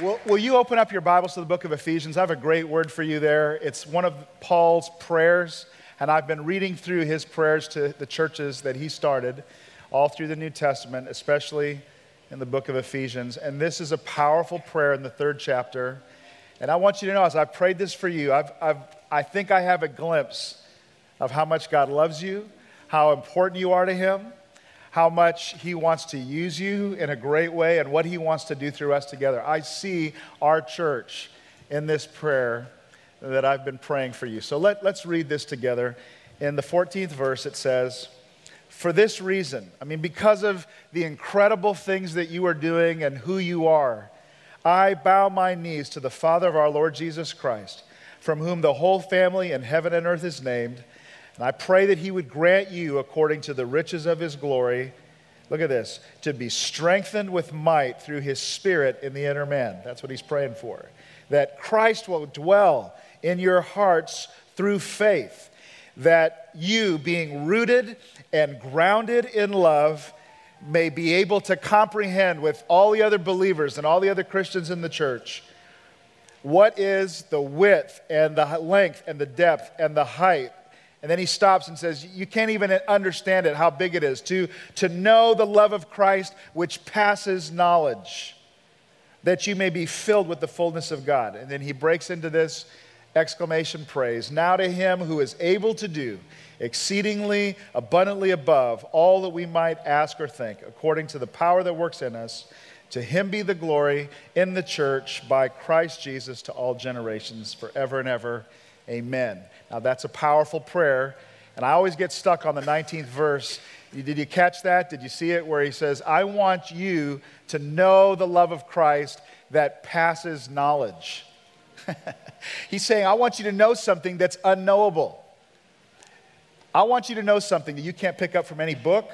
Will, will you open up your Bibles to the book of Ephesians? I have a great word for you there. It's one of Paul's prayers, and I've been reading through his prayers to the churches that he started all through the New Testament, especially in the book of Ephesians. And this is a powerful prayer in the third chapter. And I want you to know, as I've prayed this for you, I've, I've, I think I have a glimpse of how much God loves you, how important you are to him how much He wants to use you in a great way and what He wants to do through us together. I see our church in this prayer that I've been praying for you. So let, let's read this together. In the 14th verse, it says, For this reason, I mean, because of the incredible things that you are doing and who you are, I bow my knees to the Father of our Lord Jesus Christ, from whom the whole family in heaven and earth is named and I pray that He would grant you, according to the riches of His glory, look at this, to be strengthened with might through His Spirit in the inner man. That's what He's praying for. That Christ will dwell in your hearts through faith. That you, being rooted and grounded in love, may be able to comprehend with all the other believers and all the other Christians in the church what is the width and the length and the depth and the height and then he stops and says, You can't even understand it, how big it is. To, to know the love of Christ which passes knowledge, that you may be filled with the fullness of God. And then he breaks into this exclamation praise Now to him who is able to do exceedingly abundantly above all that we might ask or think, according to the power that works in us. To him be the glory in the church by Christ Jesus to all generations, forever and ever. Amen. Now, that's a powerful prayer. And I always get stuck on the 19th verse. Did you catch that? Did you see it? Where he says, I want you to know the love of Christ that passes knowledge. He's saying, I want you to know something that's unknowable. I want you to know something that you can't pick up from any book.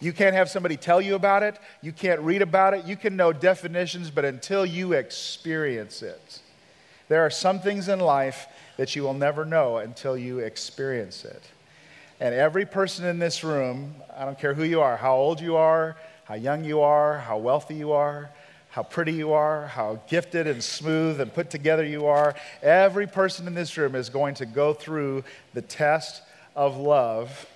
You can't have somebody tell you about it. You can't read about it. You can know definitions, but until you experience it, there are some things in life that you will never know until you experience it. And every person in this room, I don't care who you are, how old you are, how young you are, how wealthy you are, how pretty you are, how gifted and smooth and put together you are, every person in this room is going to go through the test of love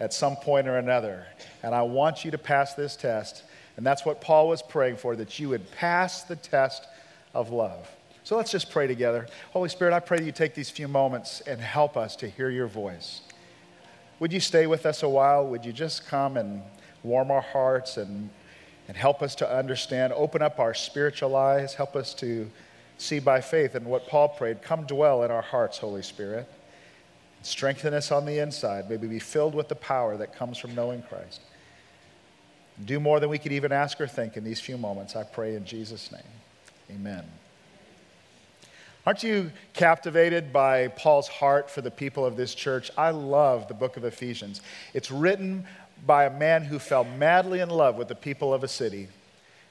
at some point or another. And I want you to pass this test. And that's what Paul was praying for, that you would pass the test of love. So let's just pray together. Holy Spirit, I pray that you take these few moments and help us to hear your voice. Would you stay with us a while? Would you just come and warm our hearts and, and help us to understand, open up our spiritual eyes, help us to see by faith and what Paul prayed come dwell in our hearts, Holy Spirit. Strengthen us on the inside. May we be filled with the power that comes from knowing Christ. Do more than we could even ask or think in these few moments, I pray in Jesus' name. Amen. Aren't you captivated by Paul's heart for the people of this church? I love the book of Ephesians. It's written by a man who fell madly in love with the people of a city,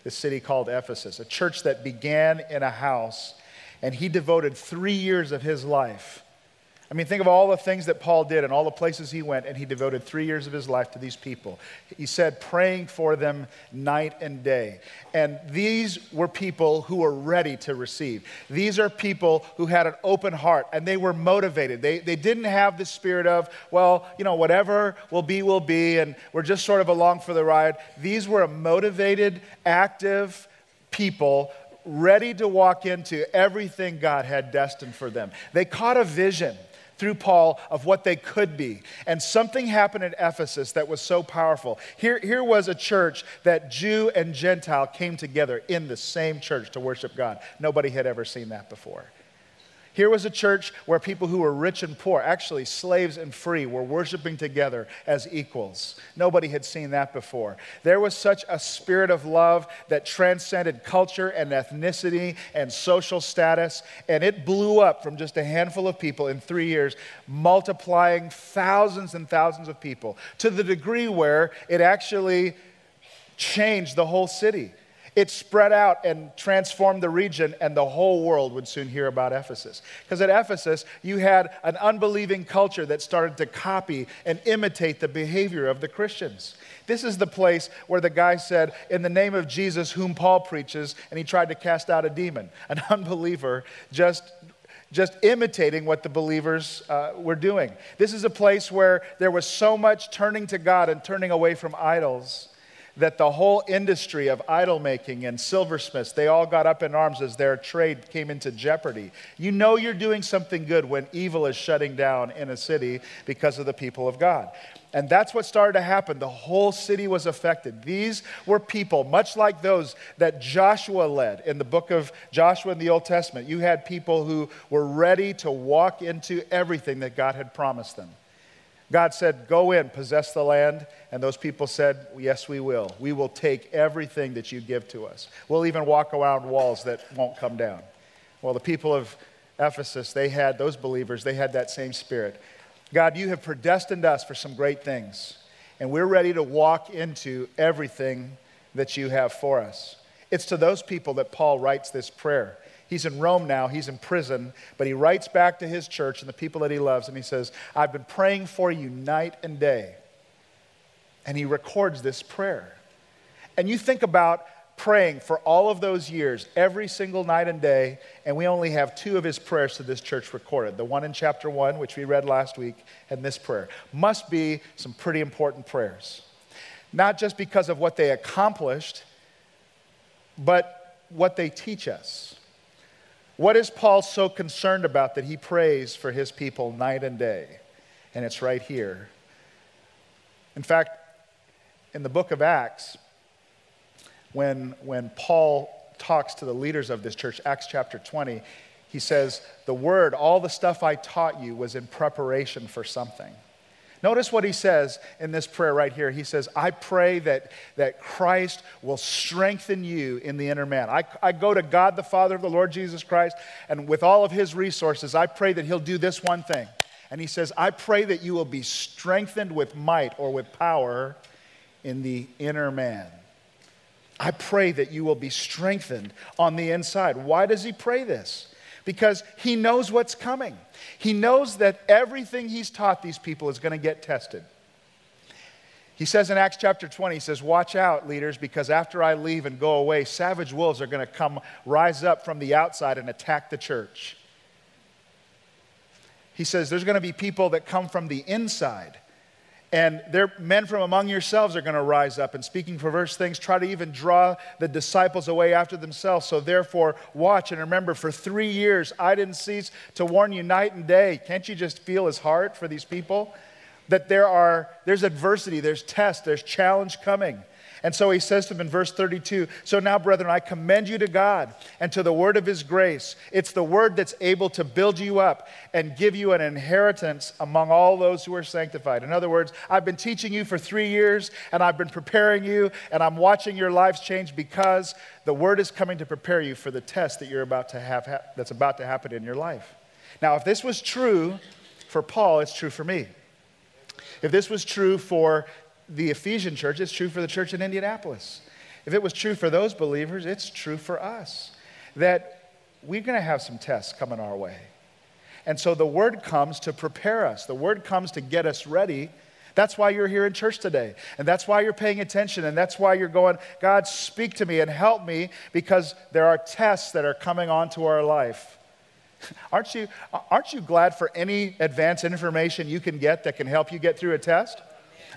this city called Ephesus, a church that began in a house, and he devoted three years of his life I mean, think of all the things that Paul did and all the places he went, and he devoted three years of his life to these people. He said, praying for them night and day. And these were people who were ready to receive. These are people who had an open heart and they were motivated. They, they didn't have the spirit of, well, you know, whatever will be, will be, and we're just sort of along for the ride. These were a motivated, active people ready to walk into everything God had destined for them. They caught a vision through Paul of what they could be. And something happened at Ephesus that was so powerful. Here, here was a church that Jew and Gentile came together in the same church to worship God. Nobody had ever seen that before. Here was a church where people who were rich and poor, actually slaves and free, were worshiping together as equals. Nobody had seen that before. There was such a spirit of love that transcended culture and ethnicity and social status, and it blew up from just a handful of people in three years, multiplying thousands and thousands of people to the degree where it actually changed the whole city. It spread out and transformed the region, and the whole world would soon hear about Ephesus. Because at Ephesus, you had an unbelieving culture that started to copy and imitate the behavior of the Christians. This is the place where the guy said, In the name of Jesus, whom Paul preaches, and he tried to cast out a demon. An unbeliever just just imitating what the believers uh, were doing. This is a place where there was so much turning to God and turning away from idols that the whole industry of idol making and silversmiths, they all got up in arms as their trade came into jeopardy. You know you're doing something good when evil is shutting down in a city because of the people of God. And that's what started to happen. The whole city was affected. These were people, much like those that Joshua led in the book of Joshua in the Old Testament. You had people who were ready to walk into everything that God had promised them. God said, Go in, possess the land. And those people said, Yes, we will. We will take everything that you give to us. We'll even walk around walls that won't come down. Well, the people of Ephesus, they had, those believers, they had that same spirit. God, you have predestined us for some great things, and we're ready to walk into everything that you have for us. It's to those people that Paul writes this prayer. He's in Rome now, he's in prison, but he writes back to his church and the people that he loves, and he says, I've been praying for you night and day. And he records this prayer. And you think about praying for all of those years, every single night and day, and we only have two of his prayers to this church recorded the one in chapter one, which we read last week, and this prayer. Must be some pretty important prayers. Not just because of what they accomplished, but what they teach us. What is Paul so concerned about that he prays for his people night and day? And it's right here. In fact, in the book of Acts, when, when Paul talks to the leaders of this church, Acts chapter 20, he says, The word, all the stuff I taught you was in preparation for something. Notice what he says in this prayer right here. He says, I pray that, that Christ will strengthen you in the inner man. I, I go to God the Father of the Lord Jesus Christ, and with all of his resources, I pray that he'll do this one thing. And he says, I pray that you will be strengthened with might or with power in the inner man. I pray that you will be strengthened on the inside. Why does he pray this? Because he knows what's coming. He knows that everything he's taught these people is going to get tested. He says in Acts chapter 20, he says, Watch out, leaders, because after I leave and go away, savage wolves are going to come rise up from the outside and attack the church. He says, There's going to be people that come from the inside and there, men from among yourselves are going to rise up and speaking perverse things, try to even draw the disciples away after themselves. So therefore, watch and remember for three years, I didn't cease to warn you night and day. Can't you just feel his heart for these people? That there are, there's adversity, there's test, there's challenge coming. And so he says to them in verse 32 So now, brethren, I commend you to God and to the word of his grace. It's the word that's able to build you up and give you an inheritance among all those who are sanctified. In other words, I've been teaching you for three years and I've been preparing you and I'm watching your lives change because the word is coming to prepare you for the test that you're about to have that's about to happen in your life. Now, if this was true for Paul, it's true for me. If this was true for the Ephesian church, it's true for the church in Indianapolis. If it was true for those believers, it's true for us. That we're going to have some tests coming our way. And so the word comes to prepare us, the word comes to get us ready. That's why you're here in church today. And that's why you're paying attention. And that's why you're going, God, speak to me and help me because there are tests that are coming onto our life. Aren't you, aren't you glad for any advance information you can get that can help you get through a test?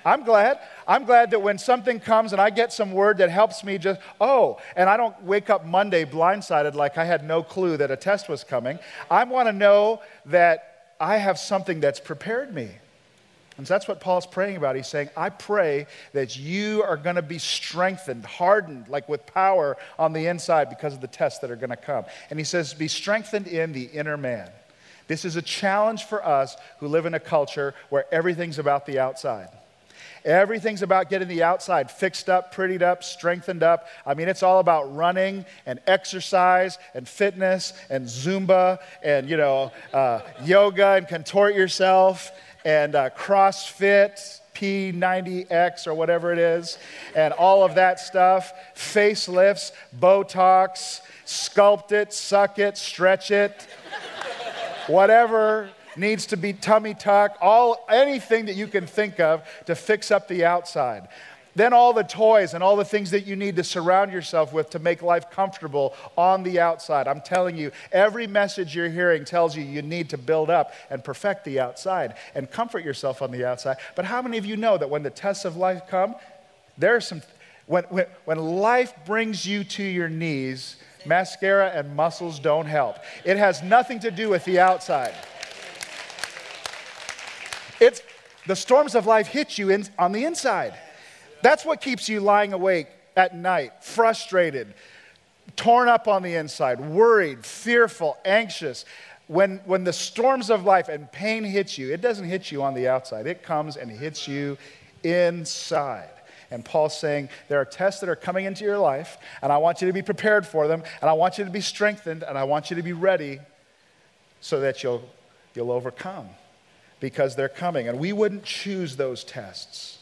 I'm glad. I'm glad that when something comes and I get some word that helps me just, oh, and I don't wake up Monday blindsided like I had no clue that a test was coming. I want to know that I have something that's prepared me. And so that's what Paul's praying about. He's saying, I pray that you are going to be strengthened, hardened, like with power on the inside because of the tests that are going to come. And he says, be strengthened in the inner man. This is a challenge for us who live in a culture where everything's about the outside. Everything's about getting the outside fixed up, prettied up, strengthened up. I mean, it's all about running and exercise and fitness and Zumba and, you know, uh, yoga and contort yourself and uh, CrossFit. P90X or whatever it is, and all of that stuff, facelifts, Botox, sculpt it, suck it, stretch it, whatever needs to be tummy tuck, all anything that you can think of to fix up the outside. Then all the toys and all the things that you need to surround yourself with to make life comfortable on the outside. I'm telling you, every message you're hearing tells you you need to build up and perfect the outside and comfort yourself on the outside. But how many of you know that when the tests of life come, there are some, when, when, when life brings you to your knees, mascara and muscles don't help. It has nothing to do with the outside. It's the storms of life hit you in, on the inside. That's what keeps you lying awake at night, frustrated, torn up on the inside, worried, fearful, anxious. When, when the storms of life and pain hits you, it doesn't hit you on the outside, it comes and hits you inside. And Paul's saying, There are tests that are coming into your life, and I want you to be prepared for them, and I want you to be strengthened, and I want you to be ready so that you'll, you'll overcome because they're coming. And we wouldn't choose those tests.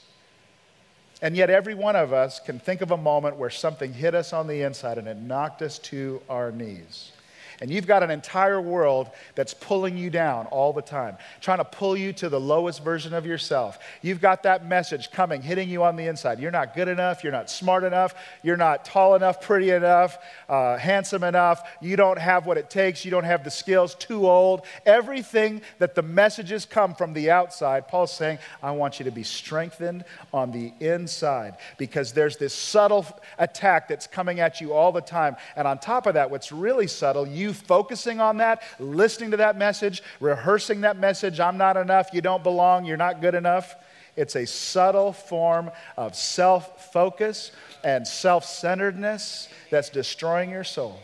And yet, every one of us can think of a moment where something hit us on the inside and it knocked us to our knees and you've got an entire world that's pulling you down all the time, trying to pull you to the lowest version of yourself. You've got that message coming, hitting you on the inside. You're not good enough. You're not smart enough. You're not tall enough, pretty enough, uh, handsome enough. You don't have what it takes. You don't have the skills, too old. Everything that the messages come from the outside, Paul's saying, I want you to be strengthened on the inside because there's this subtle attack that's coming at you all the time. And on top of that, what's really subtle, you you focusing on that, listening to that message, rehearsing that message I'm not enough, you don't belong, you're not good enough. It's a subtle form of self focus and self centeredness that's destroying your soul.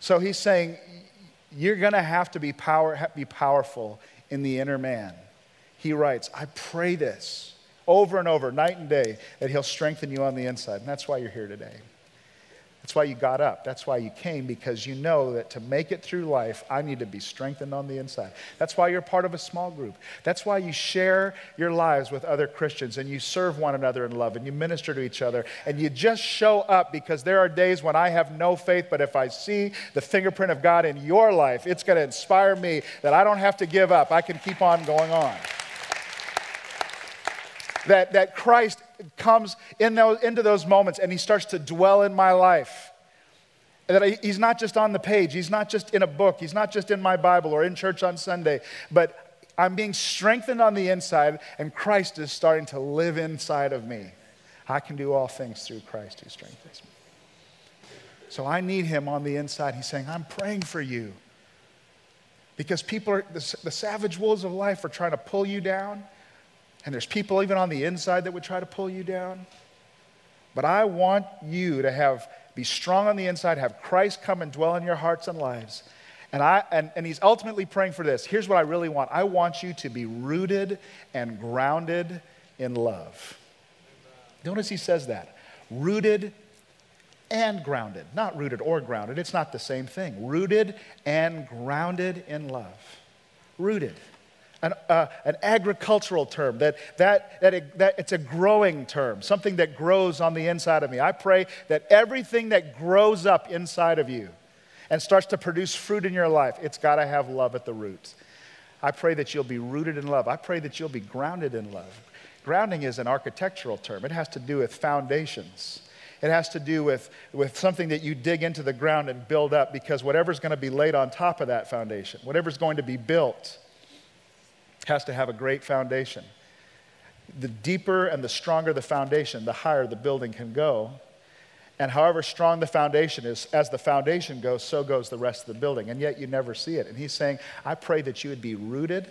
So he's saying, you're going to have to be, power, be powerful in the inner man. He writes, I pray this over and over, night and day, that he'll strengthen you on the inside. And that's why you're here today. That's why you got up. That's why you came, because you know that to make it through life, I need to be strengthened on the inside. That's why you're part of a small group. That's why you share your lives with other Christians and you serve one another in love and you minister to each other and you just show up because there are days when I have no faith, but if I see the fingerprint of God in your life, it's going to inspire me that I don't have to give up. I can keep on going on that, that Christ comes in those, into those moments and he starts to dwell in my life. That he's not just on the page, he's not just in a book, he's not just in my Bible or in church on Sunday, but I'm being strengthened on the inside and Christ is starting to live inside of me. I can do all things through Christ who strengthens me. So I need him on the inside. He's saying, I'm praying for you. Because people are, the, the savage wolves of life are trying to pull you down. And there's people even on the inside that would try to pull you down. But I want you to have be strong on the inside, have Christ come and dwell in your hearts and lives. And, I, and, and he's ultimately praying for this. Here's what I really want I want you to be rooted and grounded in love. Notice he says that rooted and grounded, not rooted or grounded. It's not the same thing. Rooted and grounded in love. Rooted an, uh, an agricultural term, that, that, that, it, that it's a growing term, something that grows on the inside of me. I pray that everything that grows up inside of you and starts to produce fruit in your life, it's got to have love at the root. I pray that you'll be rooted in love. I pray that you'll be grounded in love. Grounding is an architectural term, it has to do with foundations. It has to do with, with something that you dig into the ground and build up because whatever's going to be laid on top of that foundation, whatever's going to be built, has to have a great foundation. The deeper and the stronger the foundation, the higher the building can go. And however strong the foundation is, as the foundation goes, so goes the rest of the building. And yet you never see it. And he's saying, I pray that you would be rooted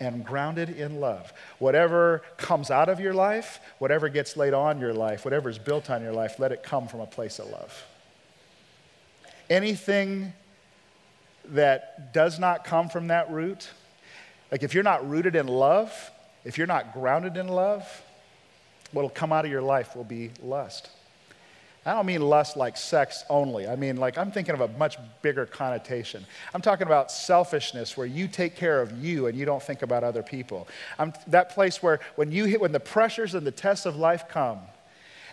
and grounded in love. Whatever comes out of your life, whatever gets laid on your life, whatever is built on your life, let it come from a place of love. Anything that does not come from that root, like if you're not rooted in love, if you're not grounded in love, what'll come out of your life will be lust. I don't mean lust like sex only. I mean, like, I'm thinking of a much bigger connotation. I'm talking about selfishness where you take care of you and you don't think about other people. I'm, that place where when you hit, when the pressures and the tests of life come,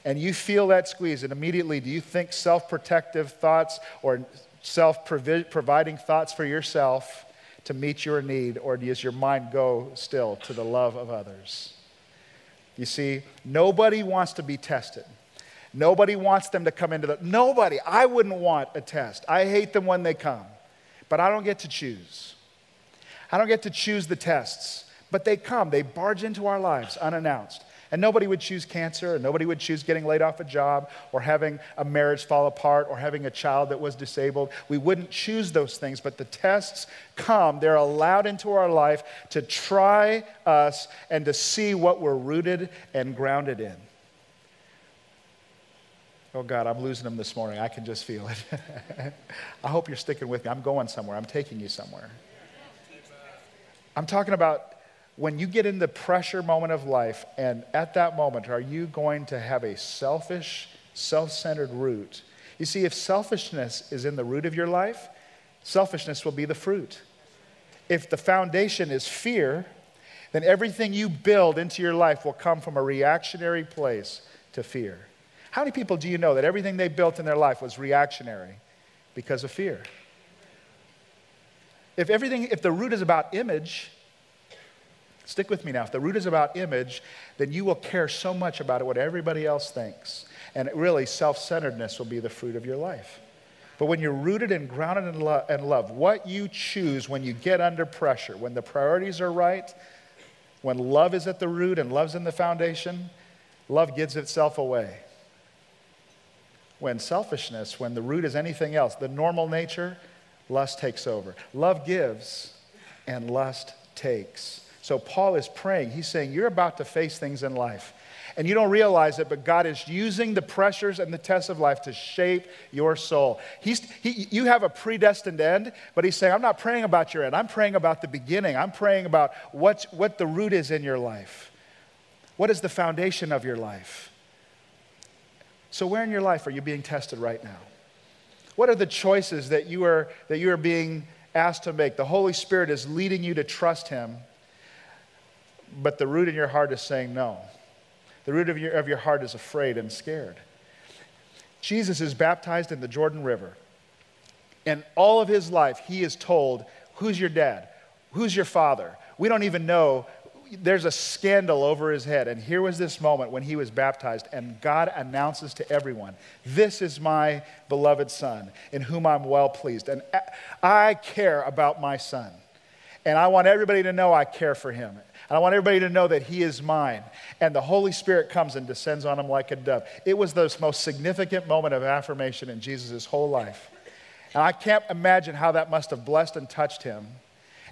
and you feel that squeeze, and immediately do you think self protective thoughts or self providing thoughts for yourself? To meet your need, or does your mind go still to the love of others? You see, nobody wants to be tested. Nobody wants them to come into the. Nobody. I wouldn't want a test. I hate them when they come. But I don't get to choose. I don't get to choose the tests. But they come, they barge into our lives unannounced. And nobody would choose cancer, and nobody would choose getting laid off a job, or having a marriage fall apart, or having a child that was disabled. We wouldn't choose those things, but the tests come. They're allowed into our life to try us and to see what we're rooted and grounded in. Oh God, I'm losing them this morning. I can just feel it. I hope you're sticking with me. I'm going somewhere, I'm taking you somewhere. I'm talking about when you get in the pressure moment of life, and at that moment, are you going to have a selfish, self centered root? You see, if selfishness is in the root of your life, selfishness will be the fruit. If the foundation is fear, then everything you build into your life will come from a reactionary place to fear. How many people do you know that everything they built in their life was reactionary because of fear? If everything, if the root is about image, Stick with me now. If the root is about image, then you will care so much about what everybody else thinks. And really, self centeredness will be the fruit of your life. But when you're rooted and grounded in, lo- in love, what you choose when you get under pressure, when the priorities are right, when love is at the root and love's in the foundation, love gives itself away. When selfishness, when the root is anything else, the normal nature, lust takes over. Love gives and lust takes. So Paul is praying. He's saying, You're about to face things in life. And you don't realize it, but God is using the pressures and the tests of life to shape your soul. He's, he, you have a predestined end, but He's saying, I'm not praying about your end. I'm praying about the beginning. I'm praying about what's, what the root is in your life. What is the foundation of your life? So, where in your life are you being tested right now? What are the choices that you are, that you are being asked to make? The Holy Spirit is leading you to trust Him but the root in your heart is saying no. The root of your, of your heart is afraid and scared. Jesus is baptized in the Jordan River. And all of his life, he is told, Who's your dad? Who's your father? We don't even know. There's a scandal over his head. And here was this moment when he was baptized, and God announces to everyone, This is my beloved son, in whom I'm well pleased. And I care about my son. And I want everybody to know I care for him. And I want everybody to know that He is mine. And the Holy Spirit comes and descends on him like a dove. It was the most significant moment of affirmation in Jesus' whole life. And I can't imagine how that must have blessed and touched him.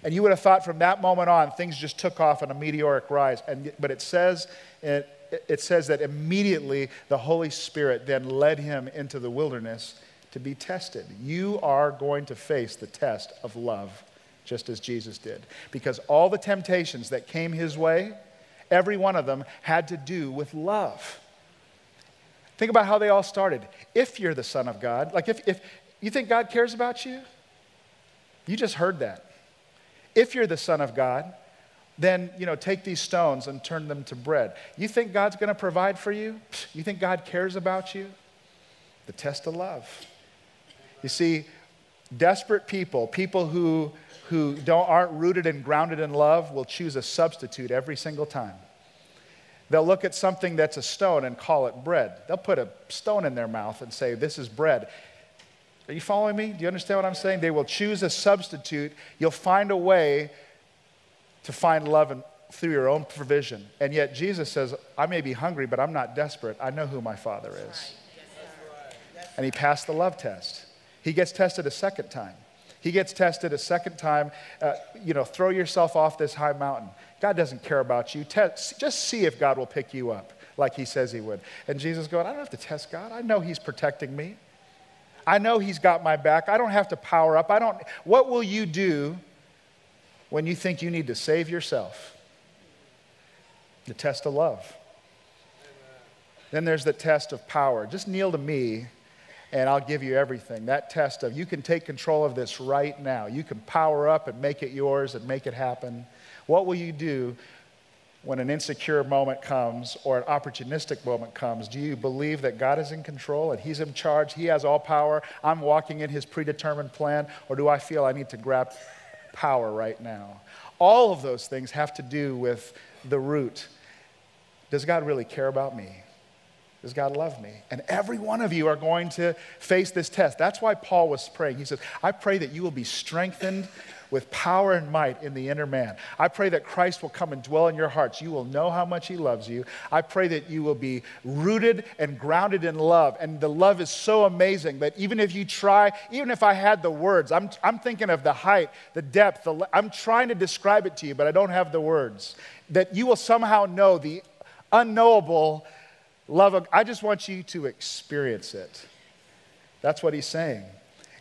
And you would have thought from that moment on, things just took off on a meteoric rise. And, but it says, it, it says that immediately the Holy Spirit then led him into the wilderness to be tested. You are going to face the test of love just as Jesus did. Because all the temptations that came his way, every one of them had to do with love. Think about how they all started. If you're the Son of God, like if, if you think God cares about you, you just heard that. If you're the Son of God, then you know take these stones and turn them to bread. You think God's going to provide for you? You think God cares about you? The test of love. You see, desperate people, people who who don't, aren't rooted and grounded in love will choose a substitute every single time. They'll look at something that's a stone and call it bread. They'll put a stone in their mouth and say, This is bread. Are you following me? Do you understand what I'm saying? They will choose a substitute. You'll find a way to find love in, through your own provision. And yet Jesus says, I may be hungry, but I'm not desperate. I know who my Father is. And he passed the love test. He gets tested a second time. He gets tested a second time. Uh, you know, throw yourself off this high mountain. God doesn't care about you. Test, just see if God will pick you up like he says he would. And Jesus going, I don't have to test God. I know he's protecting me. I know he's got my back. I don't have to power up. I don't What will you do when you think you need to save yourself? The test of love. Then there's the test of power. Just kneel to me and I'll give you everything. That test of you can take control of this right now. You can power up and make it yours and make it happen. What will you do when an insecure moment comes or an opportunistic moment comes? Do you believe that God is in control and He's in charge? He has all power. I'm walking in His predetermined plan. Or do I feel I need to grab power right now? All of those things have to do with the root. Does God really care about me? Does God love me? And every one of you are going to face this test. That's why Paul was praying. He says, I pray that you will be strengthened with power and might in the inner man. I pray that Christ will come and dwell in your hearts. You will know how much he loves you. I pray that you will be rooted and grounded in love. And the love is so amazing that even if you try, even if I had the words, I'm, I'm thinking of the height, the depth, the, I'm trying to describe it to you, but I don't have the words. That you will somehow know the unknowable love I just want you to experience it. That's what he's saying.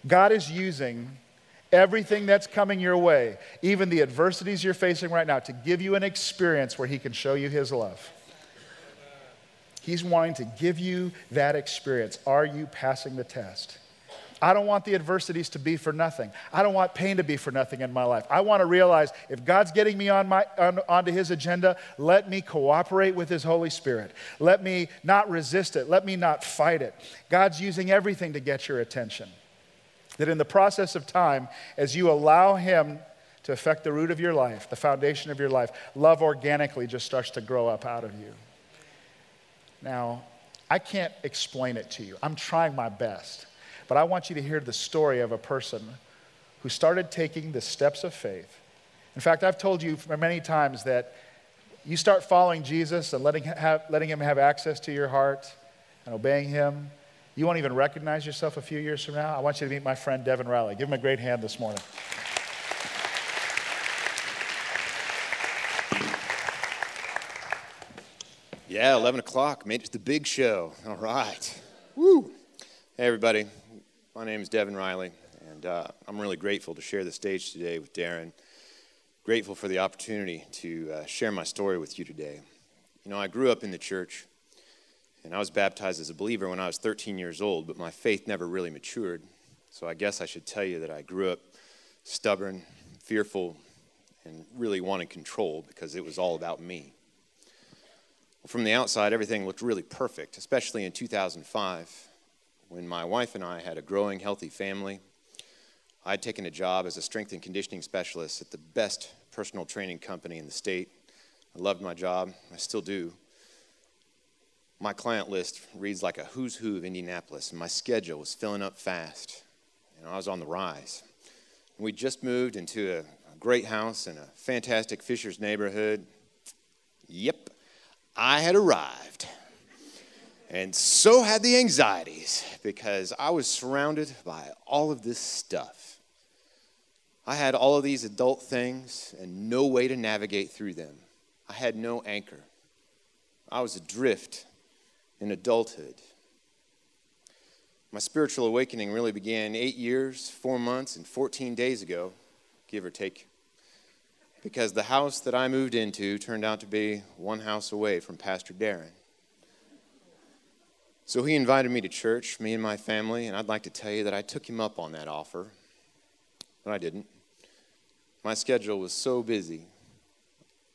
God is using everything that's coming your way, even the adversities you're facing right now, to give you an experience where He can show you His love. He's wanting to give you that experience. Are you passing the test? I don't want the adversities to be for nothing. I don't want pain to be for nothing in my life. I want to realize if God's getting me on my, on, onto His agenda, let me cooperate with His Holy Spirit. Let me not resist it. Let me not fight it. God's using everything to get your attention. That in the process of time, as you allow Him to affect the root of your life, the foundation of your life, love organically just starts to grow up out of you. Now, I can't explain it to you. I'm trying my best. But I want you to hear the story of a person who started taking the steps of faith. In fact, I've told you many times that you start following Jesus and letting, have, letting Him have access to your heart and obeying Him, you won't even recognize yourself a few years from now. I want you to meet my friend Devin Riley. Give him a great hand this morning. Yeah, 11 o'clock. Made it to the big show. All right. Woo. Hey, everybody. My name is Devin Riley, and uh, I'm really grateful to share the stage today with Darryn. Grateful for the opportunity to uh, share my story with you today. You know, I grew up in the church. And I was baptized as a believer when I was 13 years old, but my faith never really matured. So I guess I should tell you that I grew up stubborn, fearful, and really wanted control because it was all about me. Well, from the outside, everything looked really perfect, especially in 2005 when my wife and I had a growing, healthy family. I'd taken a job as a strength and conditioning specialist at the best personal training company in the state. I loved my job, I still do my client list reads like a who's who of Indianapolis, and my schedule was filling up fast. Know, I was on the rise. We just moved into a, a great house in a fantastic Fishers neighborhood. Yep, I had arrived. And so had the anxieties because I was surrounded by all of this stuff. I had all of these adult things and no way to navigate through them. I had no anchor. I was adrift in adulthood. My spiritual awakening really began eight years, four months, and 14 days ago, give or take, because the house that I moved into turned out to be one house away from Pastor Darryn. So he invited me to church, me and my family, and I'd like to tell you that I took him up on that offer, but I didn't. My schedule was so busy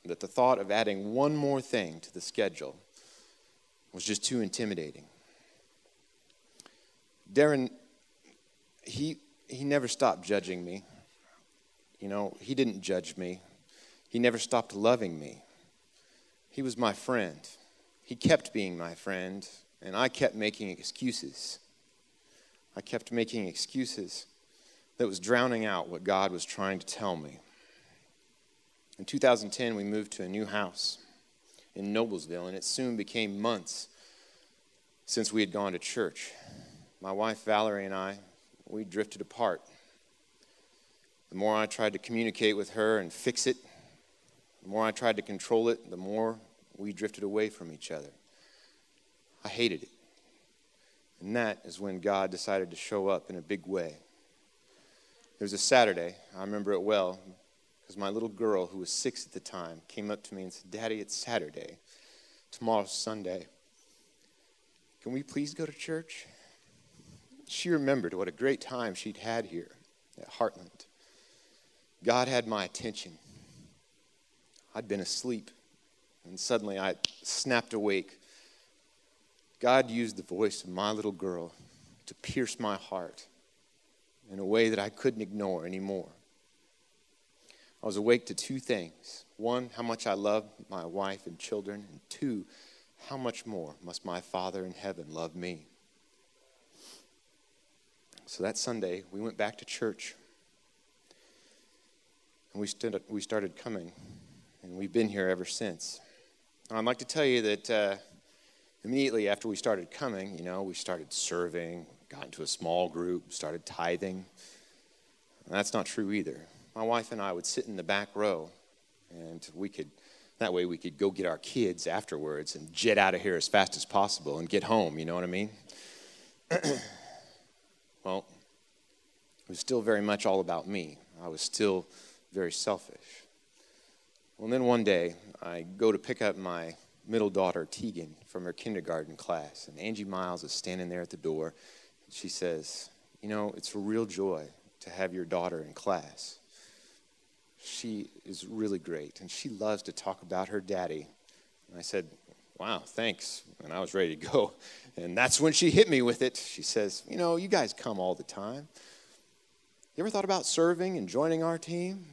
that the thought of adding one more thing to the schedule was just too intimidating. Darryn, he, he never stopped judging me. You know, he didn't judge me. He never stopped loving me. He was my friend. He kept being my friend, and I kept making excuses. I kept making excuses that was drowning out what God was trying to tell me. In 2010, we moved to a new house in Noblesville, and it soon became months since we had gone to church. My wife Valerie and I, we drifted apart. The more I tried to communicate with her and fix it, the more I tried to control it, the more we drifted away from each other. I hated it. And that is when God decided to show up in a big way. It was a Saturday. I remember it well because my little girl, who was six at the time, came up to me and said, Daddy, it's Saturday. Tomorrow's Sunday. Can we please go to church? She remembered what a great time she'd had here at Heartland. God had my attention. I'd been asleep, and suddenly I snapped awake. God used the voice of my little girl to pierce my heart in a way that I couldn't ignore anymore. I was awake to two things one, how much I love my wife and children, and two, how much more must my Father in heaven love me? So that Sunday, we went back to church. And we, stood, we started coming. And we've been here ever since. And I'd like to tell you that uh, immediately after we started coming, you know, we started serving, got into a small group, started tithing. And that's not true either. My wife and I would sit in the back row, and we could, that way we could go get our kids afterwards and jet out of here as fast as possible and get home, you know what I mean? well, it was still very much all about me. I was still very selfish. Well, then one day, I go to pick up my middle daughter, Tegan, from her kindergarten class, and Angie Miles is standing there at the door. She says, You know, it's a real joy to have your daughter in class. She is really great, and she loves to talk about her daddy. And I said, Wow, thanks. And I was ready to go. And that's when she hit me with it. She says, You know, you guys come all the time. You ever thought about serving and joining our team?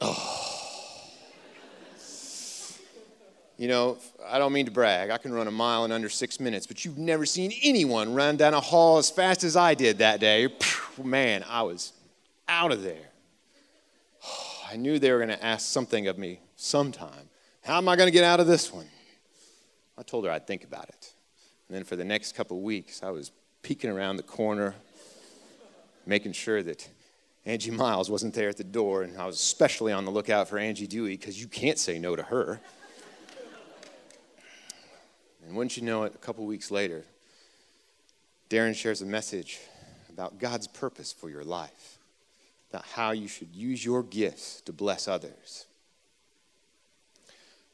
Oh. You know, I don't mean to brag. I can run a mile in under six minutes, but you've never seen anyone run down a hall as fast as I did that day. Man, I was out of there. I knew they were going to ask something of me sometime. How am I going to get out of this one? I told her I'd think about it. And then for the next couple weeks, I was peeking around the corner, making sure that Angie Miles wasn't there at the door, and I was especially on the lookout for Angie Dewey because you can't say no to her. And wouldn't you know it, a couple weeks later, Darryn shares a message about God's purpose for your life, about how you should use your gifts to bless others,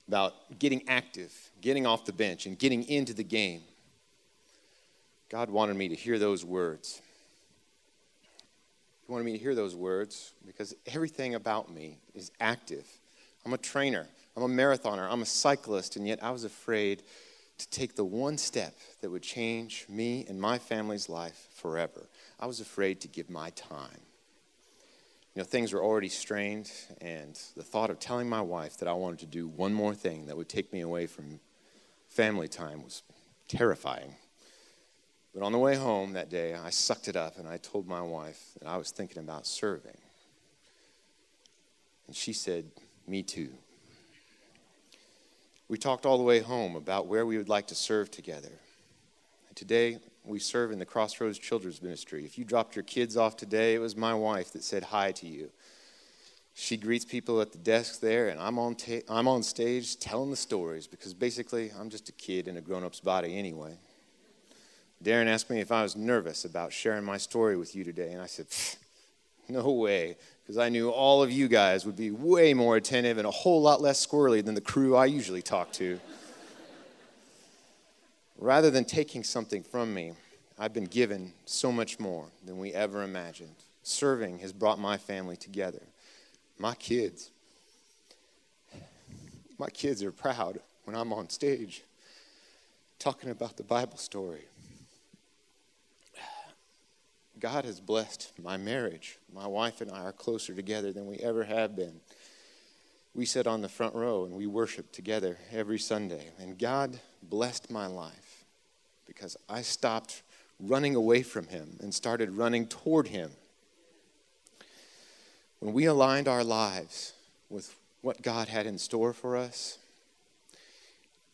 about getting active, getting off the bench, and getting into the game. God wanted me to hear those words. He wanted me to hear those words because everything about me is active. I'm a trainer, I'm a marathoner, I'm a cyclist, and yet I was afraid to take the one step that would change me and my family's life forever. I was afraid to give my time. You know, things were already strained, and the thought of telling my wife that I wanted to do one more thing that would take me away from family time was terrifying. But on the way home that day, I sucked it up and I told my wife that I was thinking about serving. And she said, Me too. We talked all the way home about where we would like to serve together. Today, we serve in the Crossroads Children's Ministry. If you dropped your kids off today, it was my wife that said hi to you. She greets people at the desk there, and I'm on, ta- I'm on stage telling the stories because basically I'm just a kid in a grown up's body anyway. Darryn asked me if I was nervous about sharing my story with you today, and I said, no way because I knew all of you guys would be way more attentive and a whole lot less squirrely than the crew I usually talk to. Rather than taking something from me, I've been given so much more than we ever imagined. Serving has brought my family together. My kids, my kids are proud when I'm on stage talking about the Bible story. God has blessed my marriage. My wife and I are closer together than we ever have been. We sit on the front row and we worship together every Sunday. And God blessed my life because I stopped running away from Him and started running toward Him. When we aligned our lives with what God had in store for us,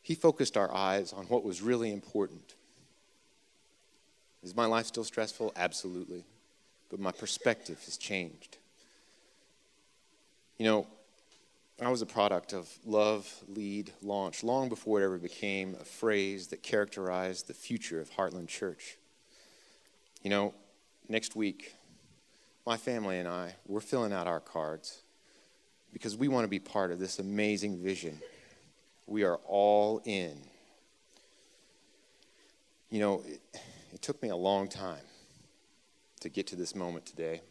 He focused our eyes on what was really important is my life still stressful? Absolutely. But my perspective has changed. You know, I was a product of love, lead, launch, long before it ever became a phrase that characterized the future of Heartland Church. You know, next week, my family and I, we're filling out our cards because we want to be part of this amazing vision. We are all in. You know, it, it took me a long time to get to this moment today.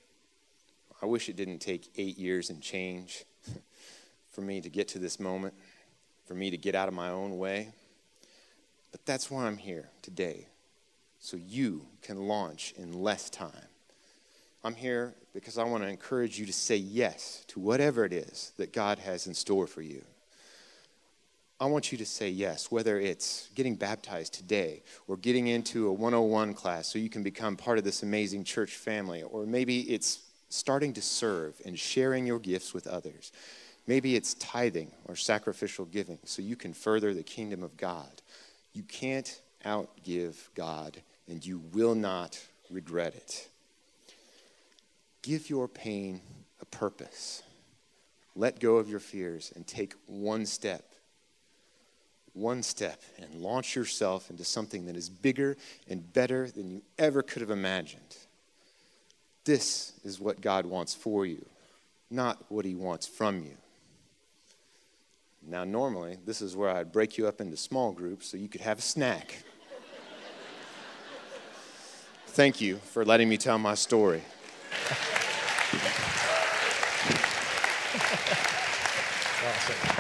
I wish it didn't take eight years and change for me to get to this moment, for me to get out of my own way. But that's why I'm here today, so you can launch in less time. I'm here because I want to encourage you to say yes to whatever it is that God has in store for you. I want you to say yes, whether it's getting baptized today or getting into a 101 class so you can become part of this amazing church family, or maybe it's starting to serve and sharing your gifts with others. Maybe it's tithing or sacrificial giving so you can further the kingdom of God. You can't outgive God, and you will not regret it. Give your pain a purpose. Let go of your fears and take one step. One step and launch yourself into something that is bigger and better than you ever could have imagined. This is what God wants for you, not what He wants from you. Now, normally, this is where I'd break you up into small groups so you could have a snack. Thank you for letting me tell my story.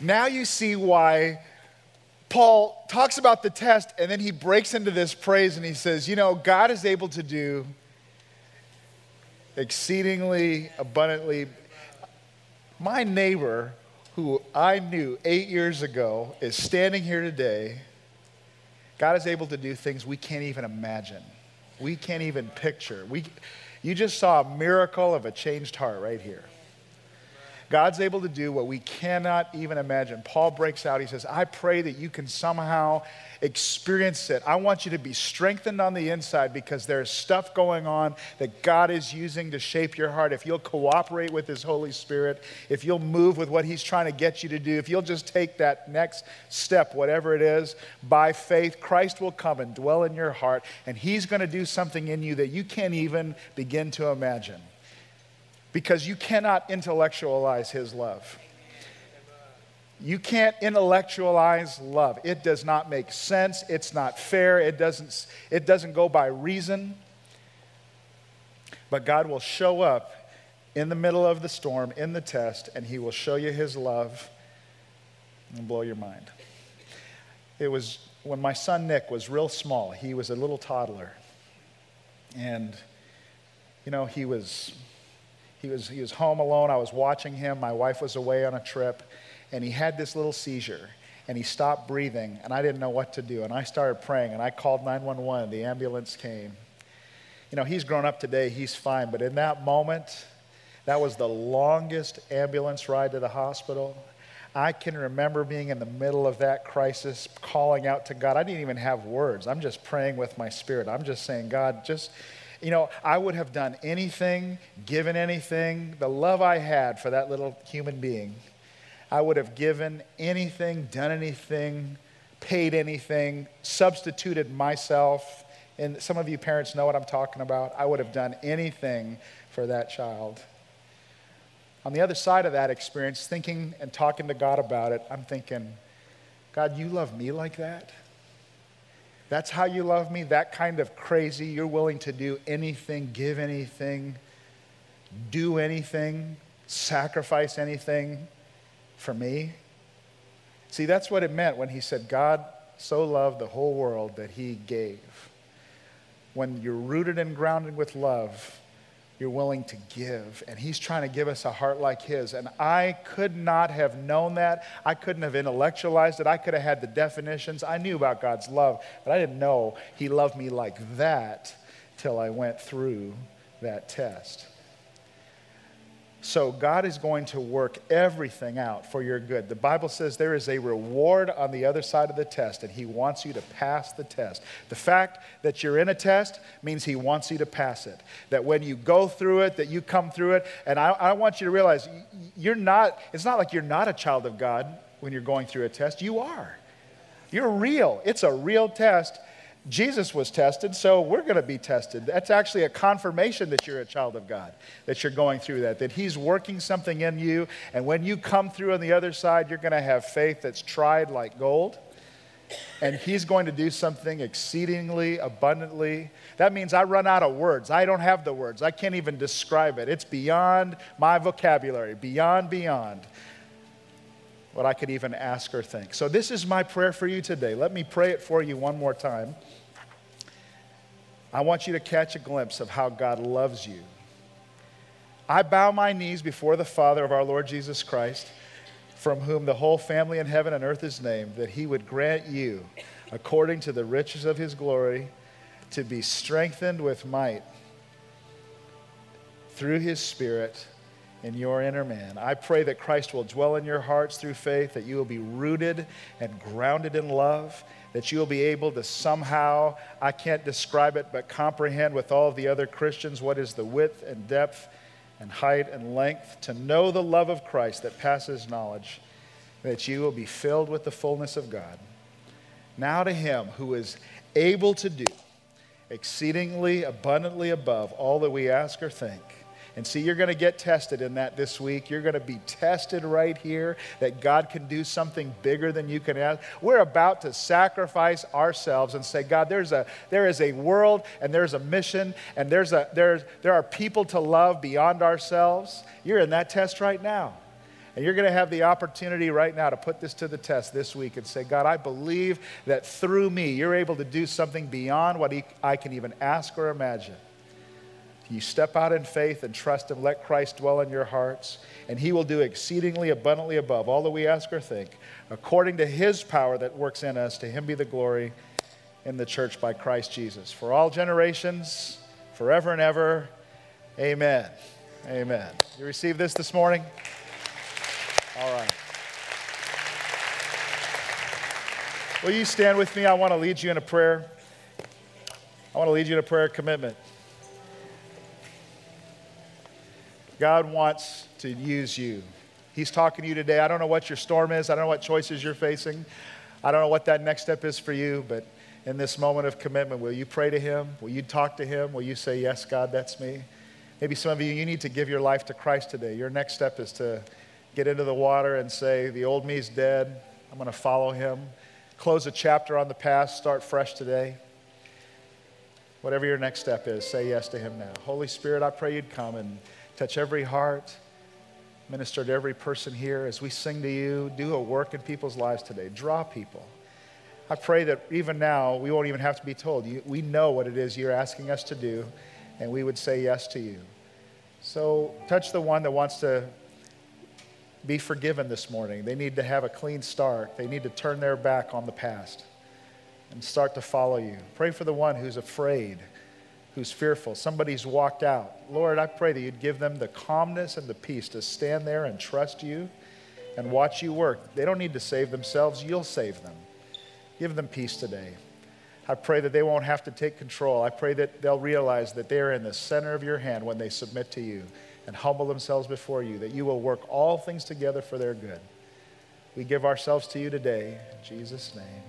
Now you see why Paul talks about the test and then he breaks into this praise and he says, You know, God is able to do exceedingly abundantly. My neighbor, who I knew eight years ago, is standing here today. God is able to do things we can't even imagine. We can't even picture. We, you just saw a miracle of a changed heart right here. God's able to do what we cannot even imagine. Paul breaks out. He says, I pray that you can somehow experience it. I want you to be strengthened on the inside because there's stuff going on that God is using to shape your heart. If you'll cooperate with His Holy Spirit, if you'll move with what He's trying to get you to do, if you'll just take that next step, whatever it is, by faith, Christ will come and dwell in your heart, and He's going to do something in you that you can't even begin to imagine because you cannot intellectualize his love. You can't intellectualize love. It does not make sense. It's not fair. It doesn't, it doesn't go by reason. But God will show up in the middle of the storm, in the test, and He will show you His love and blow your mind. It was when my son Nick was real small, he was a little toddler. And, you know, he was he was, he was home alone. I was watching him. My wife was away on a trip, and he had this little seizure. And he stopped breathing, and I didn't know what to do. And I started praying, and I called 911. The ambulance came. You know, he's grown up today, he's fine. But in that moment, that was the longest ambulance ride to the hospital. I can remember being in the middle of that crisis, calling out to God. I didn't even have words. I'm just praying with my spirit. I'm just saying, God, just you know, I would have done anything, given anything, the love I had for that little human being. I would have given anything, done anything, paid anything, substituted myself. And some of you parents know what I'm talking about. I would have done anything for that child. On the other side of that experience, thinking and talking to God about it, I'm thinking, God, you love me like that? That's how you love me? That kind of crazy? You're willing to do anything, give anything, do anything, sacrifice anything for me? See, that's what it meant when he said, God so loved the whole world that he gave. When you're rooted and grounded with love, you're willing to give. And He's trying to give us a heart like His. And I could not have known that. I couldn't have intellectualized it. I could have had the definitions. I knew about God's love, but I didn't know He loved me like that till I went through that test. So God is going to work everything out for your good. The Bible says there is a reward on the other side of the test, and He wants you to pass the test. The fact that you're in a test means He wants you to pass it. That when you go through it, that you come through it. And I, I want you to realize you're not, it's not like you're not a child of God when you're going through a test. You are. You're real. It's a real test, Jesus was tested, so we're going to be tested. That's actually a confirmation that you're a child of God, that you're going through that, that He's working something in you. And when you come through on the other side, you're going to have faith that's tried like gold. And He's going to do something exceedingly abundantly. That means I run out of words. I don't have the words. I can't even describe it. It's beyond my vocabulary, beyond, beyond what I could even ask or think. So, this is my prayer for you today. Let me pray it for you one more time. I want you to catch a glimpse of how God loves you. I bow my knees before the Father of our Lord Jesus Christ, from whom the whole family in heaven and earth is named, that he would grant you, according to the riches of his glory, to be strengthened with might through his Spirit in your inner man. I pray that Christ will dwell in your hearts through faith, that you will be rooted and grounded in love, that you will be able to somehow, I can't describe it, but comprehend with all the other Christians what is the width and depth and height and length, to know the love of Christ that passes knowledge, that you will be filled with the fullness of God. Now to him who is able to do exceedingly abundantly above all that we ask or think and see, you're going to get tested in that this week. You're going to be tested right here that God can do something bigger than you can ask. We're about to sacrifice ourselves and say, God, there's a, there is a world and there's a mission and there's a, there's, there are people to love beyond ourselves. You're in that test right now. And you're going to have the opportunity right now to put this to the test this week and say, God, I believe that through me, you're able to do something beyond what I can even ask or imagine. You step out in faith and trust Him. Let Christ dwell in your hearts, and He will do exceedingly abundantly above all that we ask or think, according to His power that works in us. To Him be the glory in the church by Christ Jesus. For all generations, forever and ever. Amen. Amen. You received this this morning? All right. Will you stand with me? I want to lead you in a prayer. I want to lead you in a prayer commitment. God wants to use you. He's talking to you today. I don't know what your storm is. I don't know what choices you're facing. I don't know what that next step is for you, but in this moment of commitment, will you pray to Him? Will you talk to Him? Will you say, Yes, God, that's me? Maybe some of you, you need to give your life to Christ today. Your next step is to get into the water and say, The old me's dead. I'm going to follow Him. Close a chapter on the past, start fresh today. Whatever your next step is, say yes to Him now. Holy Spirit, I pray you'd come and Touch every heart. Minister to every person here as we sing to you. Do a work in people's lives today. Draw people. I pray that even now, we won't even have to be told. You, we know what it is you're asking us to do, and we would say yes to you. So, touch the one that wants to be forgiven this morning. They need to have a clean start, they need to turn their back on the past and start to follow you. Pray for the one who's afraid who's fearful. Somebody's walked out. Lord, I pray that you'd give them the calmness and the peace to stand there and trust you and watch you work. They don't need to save themselves, you'll save them. Give them peace today. I pray that they won't have to take control. I pray that they'll realize that they're in the center of your hand when they submit to you and humble themselves before you, that you will work all things together for their good. We give ourselves to you today. In Jesus' name.